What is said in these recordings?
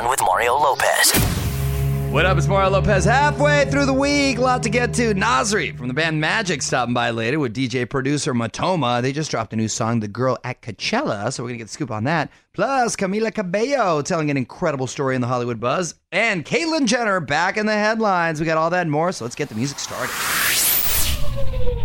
On with Mario Lopez. What up, it's Mario Lopez. Halfway through the week, a lot to get to. Nasri from the band Magic stopping by later with DJ producer Matoma. They just dropped a new song, The Girl at Coachella, so we're going to get the scoop on that. Plus, Camila Cabello telling an incredible story in the Hollywood buzz. And Caitlyn Jenner back in the headlines. We got all that and more, so let's get the music started.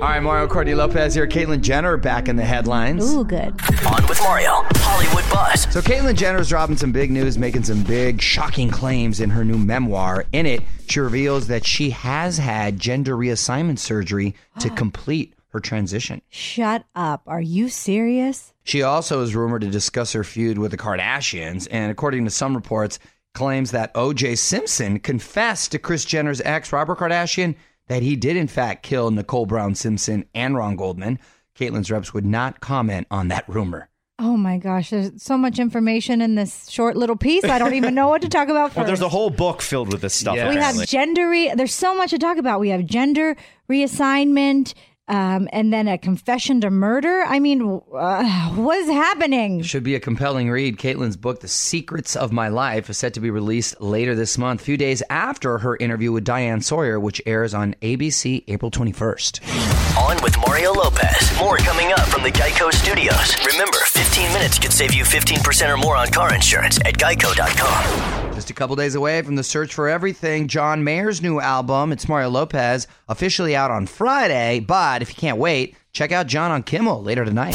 All right, Mario Courtney Lopez here. Caitlyn Jenner back in the headlines. Ooh, good. On with Mario. Hollywood Buzz. So Caitlyn Jenner's dropping some big news, making some big, shocking claims in her new memoir. In it, she reveals that she has had gender reassignment surgery to complete her transition. Shut up. Are you serious? She also is rumored to discuss her feud with the Kardashians, and according to some reports, claims that O.J. Simpson confessed to Kris Jenner's ex, Robert Kardashian, that he did in fact kill Nicole Brown Simpson and Ron Goldman. Caitlyn's reps would not comment on that rumor. Oh my gosh, there's so much information in this short little piece. I don't even know what to talk about first. Well, there's a whole book filled with this stuff. Yeah. we have gender re- there's so much to talk about. We have gender reassignment um, and then a confession to murder. I mean, uh, what is happening? Should be a compelling read. Caitlyn's book, The Secrets of My Life, is set to be released later this month, a few days after her interview with Diane Sawyer, which airs on ABC April 21st. With Mario Lopez. More coming up from the Geico Studios. Remember, 15 minutes could save you 15% or more on car insurance at geico.com. Just a couple days away from the search for everything, John Mayer's new album, It's Mario Lopez, officially out on Friday. But if you can't wait, check out John on Kimmel later tonight.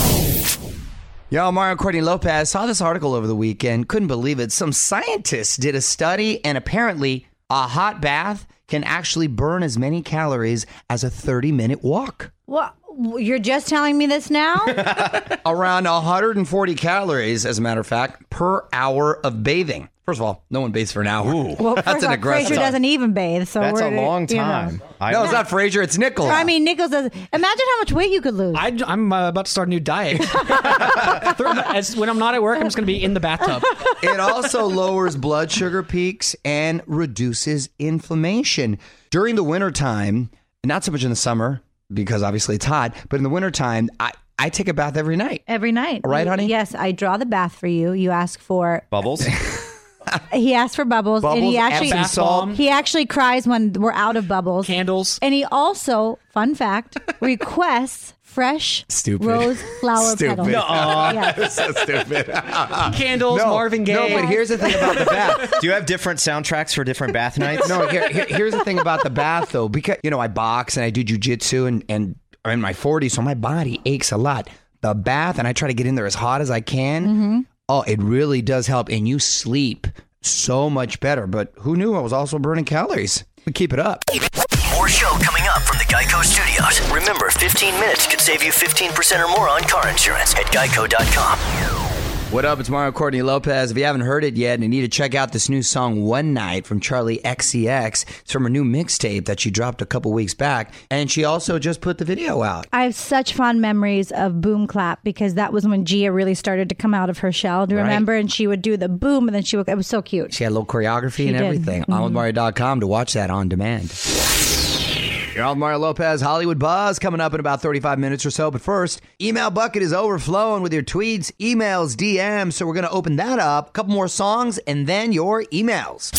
Yo, Mario Courtney Lopez saw this article over the weekend. Couldn't believe it. Some scientists did a study, and apparently, a hot bath can actually burn as many calories as a 30 minute walk. What? You're just telling me this now? Around 140 calories, as a matter of fact, per hour of bathing. First of all, no one bathes for an hour. Well, That's an off, aggressive. Frazier doesn't even bathe, so That's a we're, long you know. time. I, no, it's not Frazier. It's Nichols. I mean, Nichols does. Imagine how much weight you could lose. I, am uh, about to start a new diet. As, when I'm not at work, I'm just going to be in the bathtub. it also lowers blood sugar peaks and reduces inflammation. During the wintertime, not so much in the summer, because obviously it's hot, but in the wintertime, I, I take a bath every night. Every night, Right, honey? Yes, I draw the bath for you. You ask for. bubbles. He asked for bubbles, and he actually Epsom salt. he actually cries when we're out of bubbles. Candles. And he also, fun fact, requests fresh Stupid. rose flower Stupid. petals. Yeah. so stupid. Candles, Marvin Gaye. No, but here's the thing about the bath. Do you have different soundtracks for different bath nights? No, here, here- here's the thing about the bath, though, because you know I box and I do jujitsu and and I'm in my 40s, so my body aches a lot. The bath, and I try to get in there as hot as I can. Mm-hmm. Oh, it really does help, and you sleep so much better. But who knew I was also burning calories? But keep it up. More show coming up from the Geico Studios. Remember, 15 minutes could save you 15% or more on car insurance at geico.com. What up? It's Mario Courtney Lopez. If you haven't heard it yet and you need to check out this new song One Night from Charli XCX, it's from her new mixtape that she dropped a couple weeks back. And she also just put the video out. I have such fond memories of Boom Clap because that was when Gia really started to come out of her shell. Do you Right. remember? And she would do the boom, and then she would. It was so cute. She had a little choreography and did. everything. Mm-hmm. OnWithMario.com to watch that on demand. You're on Mario Lopez Hollywood Buzz coming up in about 35 minutes or so. But first, email bucket is overflowing with your tweets, emails, DMs. So we're going to open that up. A couple more songs and then your emails.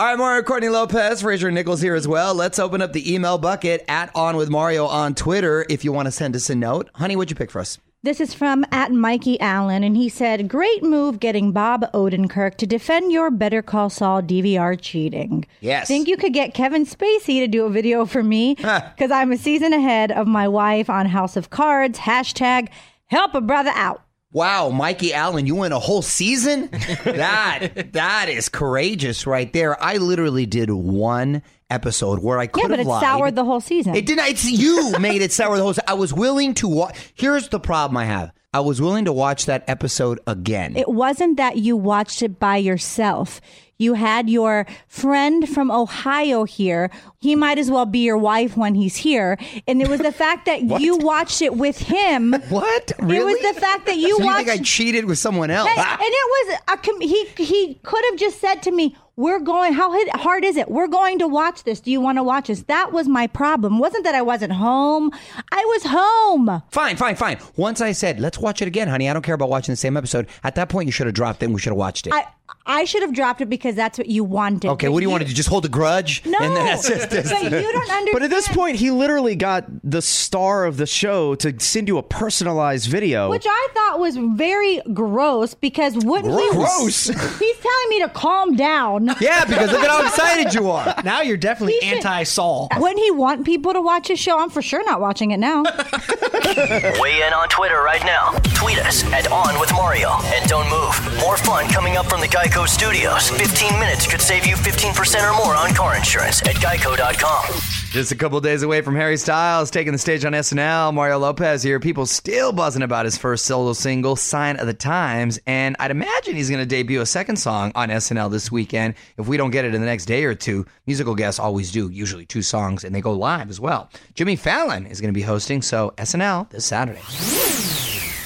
All right, Mario Courtney Lopez, Fraser Nichols here as well. Let's open up the email bucket at On With Mario on Twitter if you want to send us a note. Honey, what'd you pick for us? This is from at Mikey Allen, and he said, "Great move getting Bob Odenkirk to defend your Better Call Saul DVR cheating. Yes. think you could get Kevin Spacey to do a video for me because I'm a season ahead of my wife on House of Cards. Hashtag help a brother out." Wow, Mikey Allen, you went a whole season? that that is courageous right there. I literally did one episode where I could Yeah, but it lied. soured the whole season. It didn't. It's you made it sour the whole. I was willing to watch. Here's the problem I have. I was willing to watch that episode again. It wasn't that you watched it by yourself. You had your friend from Ohio here. He might as well be your wife when he's here. And it was the fact that you watched it with him. what? Really? It was the fact that you so watched. You think I cheated with someone else? and, and it was a com- he he could have just said to me, we're going. How hard is it? We're going to watch this. Do you want to watch this? That was my problem. wasn't that I wasn't home. I was home. Fine, fine, fine. Once I said, let's watch it again, honey. I don't care about watching the same episode. At that point, you should have dropped it and we should have watched it. I I should have dropped it because that's what you wanted. okay, what do you, want to do? Just hold a grudge? No, And that's just, but you don't understand. But at this point, he literally got the star of the show to send you a personalized video. Which I thought was very gross because wouldn't he? Gross? He's telling me to calm down. yeah, because look at how excited you are. Now you're definitely He anti Saul. Wouldn't he want people to watch his show? I'm for sure not watching it now. Weigh in on Twitter right now. Tweet us at On With Mario. And don't move. More fun coming up from the Geico Studios. 15 minutes could save you 15% or more on car insurance at geico.com. Just a couple days away from Harry Styles taking the stage on SNL. Mario Lopez here. People still buzzing about his first solo single, Sign of the Times. And I'd imagine he's going to debut a second song on SNL this weekend. If we don't get it in the next day or two, musical guests always do, usually two songs, and they go live as well. Jimmy Fallon is going to be hosting, so SNL this Saturday.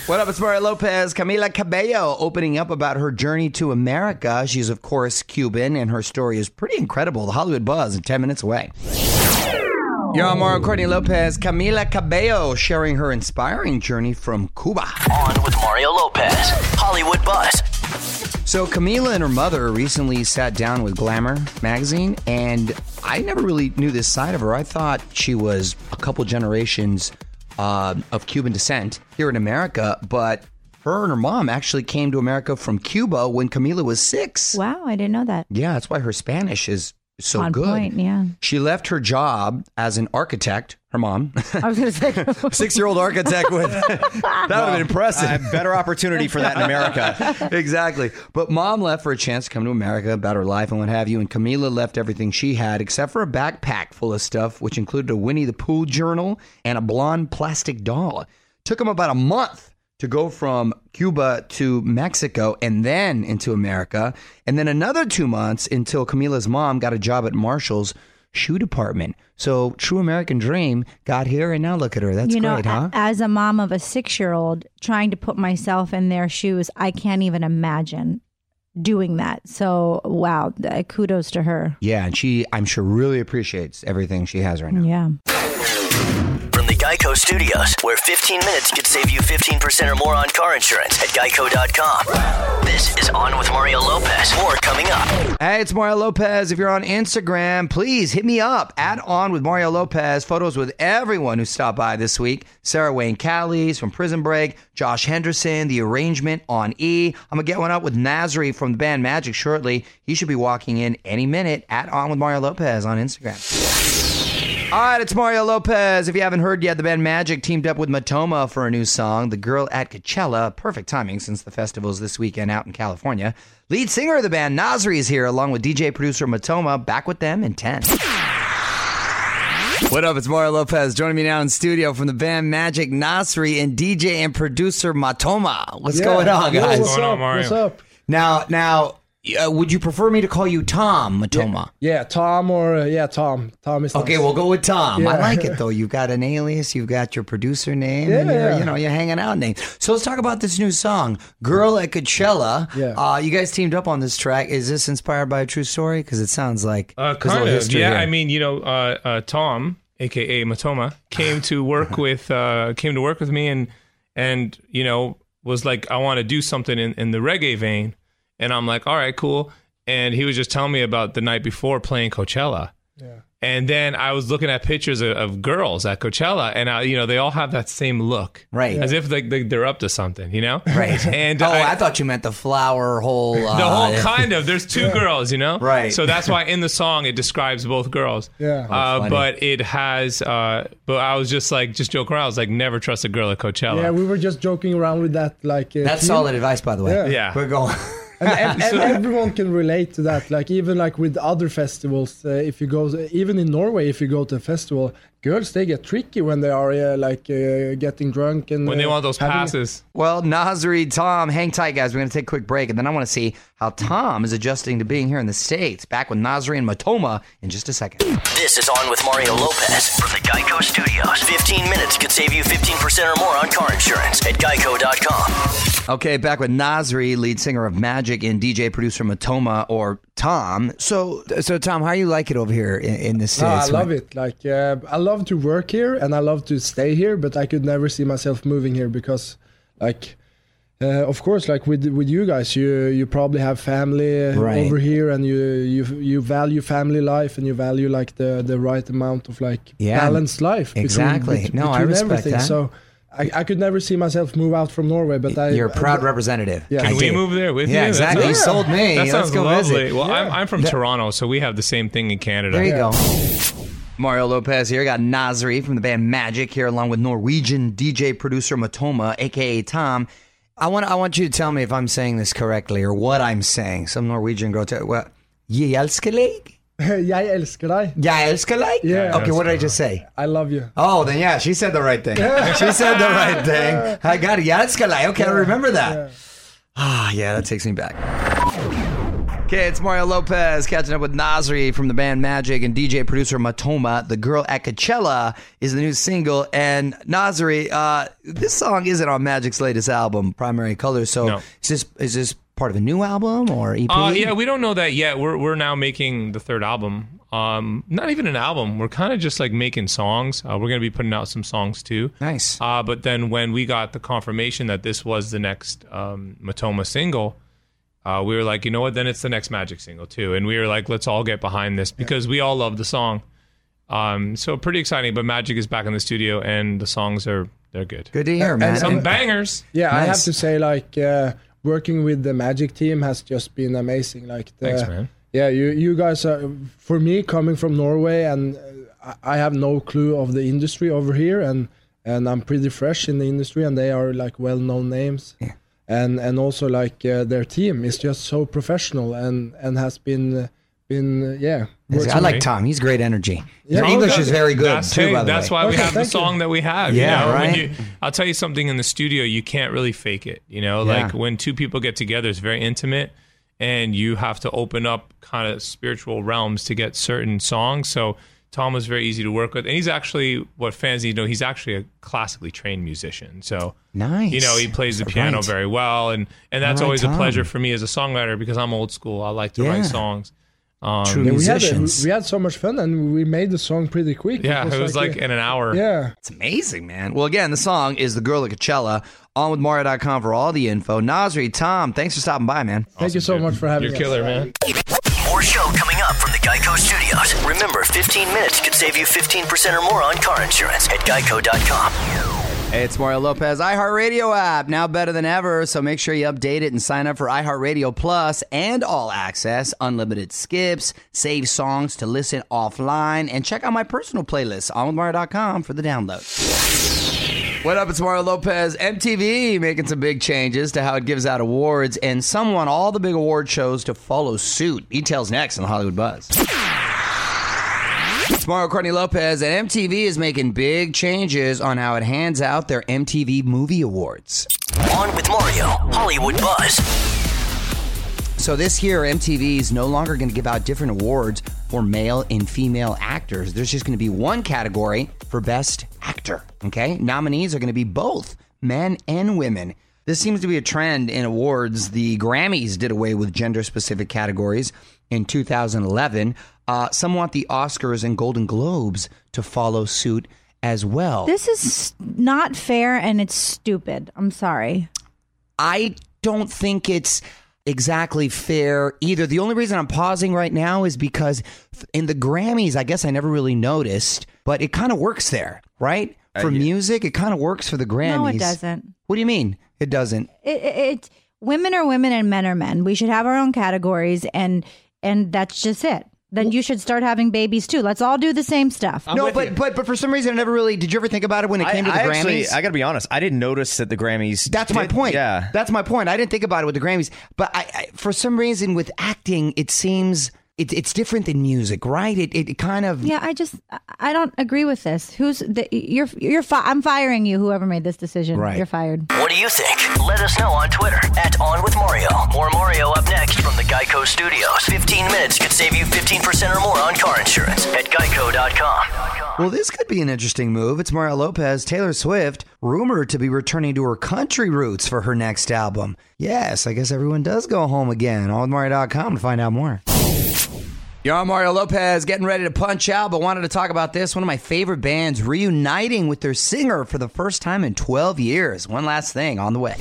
What up, it's Mario Lopez. Camila Cabello opening up about her journey to America. She's, of course, Cuban, and her story is pretty incredible. The Hollywood Buzz in 10 minutes away. You're on Mario Courtney Lopez. Camila Cabello sharing her inspiring journey from Cuba. On with Mario Lopez. Hollywood Buzz. So, Camila and her mother recently sat down with Glamour magazine, and I never really knew this side of her. I thought she was a couple generations uh, of Cuban descent here in America, but her and her mom actually came to America from Cuba when Camila was six. wow, I didn't know that. Yeah, that's why her Spanish is so On good. point, yeah. She left her job as an architect, her mom, I was going to say. six year old architect with that would have been impressive. Uh, better opportunity for that in America. exactly. But mom left for a chance to come to America about her life and what have you. And Camila left everything she had except for a backpack full of stuff, which included a Winnie the Pooh journal and a blonde plastic doll. Took them about a month to go from Cuba to Mexico and then into America. And then another two months until Camila's mom got a job at Marshall's shoe department. So true American dream got here and now look at her. That's you know, great, huh? as a mom of a six year old, trying to put myself in their shoes, I can't even imagine doing that. So, wow, kudos to her. yeah, and she I'm sure really appreciates everything she has right now. Yeah. Geico Studios, where 15 minutes could save you 15% or more on car insurance at geico.com. This is On with Mario Lopez. More coming up. Hey, it's Mario Lopez. If you're on Instagram, please hit me up. Add on with Mario Lopez. Photos with everyone who stopped by this week. Sarah Wayne Callies from Prison Break, Josh Henderson, The Arrangement on E. I'm going to get one up with Nasri from the band Magic shortly. He should be walking in any minute. at on with Mario Lopez on Instagram. All right, it's Mario Lopez. If you haven't heard yet, the band Magic teamed up with Matoma for a new song, The Girl at Coachella. Perfect timing since the festival's this weekend out in California. Lead singer of the band, Nasri, is here along with DJ producer Matoma. Back with them in 10. What up? It's Mario Lopez. Joining me now in studio from the band Magic, Nasri, and DJ and producer Matoma. What's going on, Yo, guys? what's going on. Mario? What's up? Now, now, uh, would you prefer me to call you Tom, Matoma? Yeah, Tom or uh, yeah, Tom. Tom is Okay, nice. we'll go with Tom. I like it though. You've got an alias, you've got your producer name, and Yeah, your, yeah. you know, you're hanging out name. So let's talk about this new song, "Girl at Coachella." Yeah. Uh, you guys teamed up on this track. Is this inspired by a true story? Because it sounds like Uh, there's a kind of. Yeah, here. I mean, you know, uh, uh, Tom, aka Matoma, came to work with uh, came to work with me and and you know was like, I want to do something in, in the reggae vein, and I'm like, all right, cool. And he was just telling me about the night before playing Coachella. Yeah. And then I was looking at pictures of, of girls at Coachella, and I, you know they all have that same look, Right. As if like they, they're up to something, you know, Right. And oh, I, I, thought you meant the flower whole. Uh, the whole kind of there's two girls you know Right. so that's why in the song it describes both girls Yeah. Uh, but it has uh but i was just like just joking around i was like never trust a girl at coachella Yeah, we were just joking around with that. Like uh, That's team. solid advice, by the way. Yeah. Yeah. we're going. And, ev- ev- everyone can relate to that. Like even like with other festivals, uh, if you go, even in Norway, if you go to a festival, girls they get tricky when they are uh, like uh, getting drunk and when they uh, want those having- passes Well, Nasri, Tom, hang tight, guys. We're going to take a quick break, and then I want to see how Tom is adjusting to being here in the States. Back with Nasri and Matoma in just a second. This is On with Mario Lopez from the Geico Studios. 15 minutes could save you 15% or more on car insurance at geico.com. Okay, back with Nasri, lead singer of Magic and DJ producer Matoma or Tom. So, So, Tom, how you like it over here in, in the No, States? I love it. Like uh, I love to work here and I love to stay here, but I could never see myself moving here because, like, uh, of course, like with with you guys, you you probably have family uh, Right. over here, and you you you value family life and you value like the the right amount of like Yeah, balanced life. between- exactly. bet- No, I respect everything. that. So. I, I could never see myself move out from Norway, but I. You're a proud I, representative. Yeah. I Can we dig. move there with you? Yeah, you? exactly. That's- You sold me. That Let's sounds go lovely. visit. Well, I'm, I'm from Toronto, so we have the same thing in Canada. There you go. Mario Lopez here. Got Nasri from the band Magic here, along with Norwegian DJ producer Matoma, aka Tom. I want I want you to tell me if I'm saying this correctly or what I'm saying. Some Norwegian girl. Tell, well, Jeg elsker deg. Jeg elsker deg. Jeg elsker deg. Yeah. Okay, what did I just say? I love you. Oh, then yeah, she said the right thing. she said the right thing. I got it. Jeg elsker deg. Okay, I remember that. Ah, yeah, that takes me back. Okay, it's Mario Lopez catching up with Nasri from the band Magic and DJ producer Matoma. The Girl at Coachella is the new single. And Nasri, uh, this song isn't on Magic's latest album, Primary Colors. So No. is this is this part of a new album or EP? Uh, yeah, we don't know that yet. We're we're now making the third album. Um, not even an album. We're kind of just like making songs. Uh, we're gonna be putting out some songs too. Nice. Uh, but then when we got the confirmation that this was the next um, Matoma single, uh, we were like, you know what? Then it's the next Magic single too. And we were like, let's all get behind this because we all love the song. Um, so pretty exciting. But Magic is back in the studio and the songs are they're good. Good to hear, man. Some bangers. Yeah, I have to say, like uh, working with the Magic team has just been amazing. Like, the, Thanks, man. Yeah, you you guys are for me coming from Norway, and uh, I I have no clue of the industry over here, and and I'm pretty fresh in the industry, and they are like well known names. Yeah. And and also like uh, their team is just so professional and and has been uh, been yeah. Works I like. Tom. He's great energy. Your Yeah. English Oh, is very good that's, too. hey, by the that's way. why we Okay, have the thank you. song that we have. Yeah, you know? Right? you- I'll tell you something in the studio, you can't really fake it. You know, Yeah. like when two people get together, it's very intimate, and you have to open up kind of spiritual realms to get certain songs. So Tom was very easy to work with, and he's actually what fans need to know. He's actually a classically trained musician. So Nice. you know, he plays the piano Right. very well, and and that's Right, always Tom. a pleasure for me as a songwriter because I'm old school. I like to Yeah. write songs. Um, True Yeah, we had musicians. we had so much fun, and we made the song pretty quick. yeah, it was like uh, in an hour. yeah. It's amazing, man. Well, again, the song is The Girl at Coachella. On with Mario.com for all the info. Nasri, Tom, thanks for stopping by, man. Thank you so much for having me. You're us. killer, man. More show coming up from the Geico Studios. Remember, 15 minutes could save you 15% or more on car insurance at geico.com. Hey, it's Mario Lopez. iHeartRadio app, now better than ever. So make sure you update it and sign up for iHeartRadio Plus and All Access, unlimited skips, save songs to listen offline, and check out my personal playlist, onwithmario.com for the download. What up? It's Mario Lopez. MTV making some big changes to how it gives out awards, and some want all the big award shows to follow suit. Details next on the Hollywood Buzz. It's Mario Courtney Lopez, and MTV is making big changes on how it hands out their MTV Movie Awards. On with Mario, Hollywood Buzz. So this year, MTV is no longer going to give out different awards for male and female actors. There's just going to be one category for Best Actor. Okay, nominees are going to be both men and women. This seems to be a trend in awards. The Grammys did away with gender-specific categories in 2011. Uh, some want the Oscars and Golden Globes to follow suit as well. This is not fair and it's stupid. I'm sorry. I don't think it's exactly fair either. The only reason I'm pausing right now is because in the Grammys, I guess I never really noticed, but it kind of works there, right? For music, it kind of works for the Grammys. No, it doesn't. What do you mean? It doesn't. It, it, it women are women and men are men. We should have our own categories and and that's just it. Then you should start having babies too. Let's all do the same stuff. no, but but but for some reason, I never really. Did you ever think about it when it I, came to the I Grammys? actually, I gotta be honest. I didn't notice that the Grammys. That's my did- point. Yeah. that's my point. I didn't think about it with the Grammys, but I, I for some reason with acting, it seems it, it's different than music, right? It it kind of Yeah, I just I- I don't agree with this. Who's the, you're you're fi- I'm firing you. Whoever made this decision, Right. you're fired. What do you think? Let us know on Twitter at On With Mario. More Mario up next from the Geico Studios. 15 minutes could save you 15% or more on car insurance at geico.com. Well, this could be an interesting move. It's Mario Lopez, Taylor Swift, rumored to be returning to her country roots for her next album. Yes, I guess everyone does go home again. OnWithMario.com to find out more. On Mario Lopez, getting ready to punch out, but wanted to talk about this. One of my favorite bands reuniting with their singer for the first time in 12 years. One last thing on the way.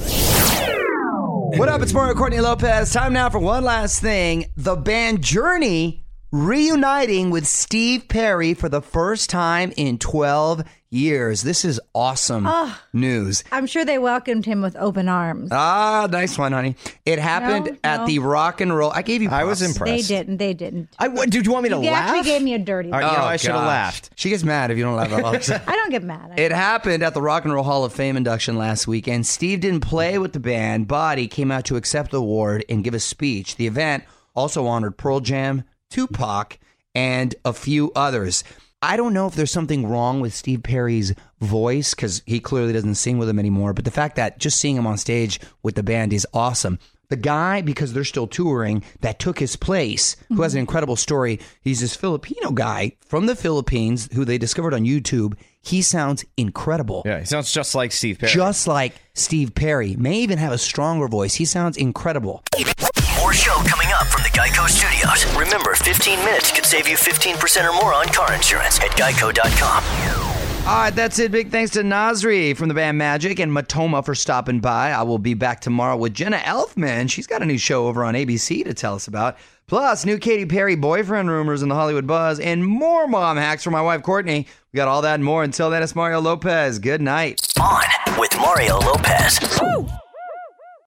What up? It's Mario Courtney Lopez. Time now for one last thing. The band Journey reuniting with Steve Perry for the first time in 12 years. This is awesome news. I'm sure they welcomed him with open arms. Ah, nice one, honey. It happened No, at no. the Rock and Roll. I gave you. I was impressed. They didn't. They didn't. I, what, did you want me to You laugh? actually gave me a dirty. All right, you know, Oh, I should have laughed. She gets mad if you don't laugh at all. I don't get mad. I- It happened at the Rock and Roll Hall of Fame induction last week, and Steve didn't play with the band, but he came out to accept the award and give a speech. The event also honored Pearl Jam, Tupac, and a few others. I don't know if there's something wrong with Steve Perry's voice because he clearly doesn't sing with them anymore, but the fact that just seeing him on stage with the band is awesome. The guy, because they're still touring, that took his place, who has an mm-hmm. incredible story. He's this Filipino guy from the Philippines who they discovered on YouTube. He sounds incredible. Yeah, he sounds just like Steve Perry. Just like Steve Perry. May even have a stronger voice. He sounds incredible. More show coming up from the Geico Studios. Remember, 15 minutes could save you 15% or more on car insurance at geico.com. All right, that's it. Big thanks to Nasri from the band Magic and Matoma for stopping by. I will be back tomorrow with Jenna Elfman. She's got a new show over on ABC to tell us about. Plus, new Katy Perry boyfriend rumors in the Hollywood buzz and more mom hacks from my wife Courtney. We got all that and more. Until then, it's Mario Lopez. Good night. On with Mario Lopez.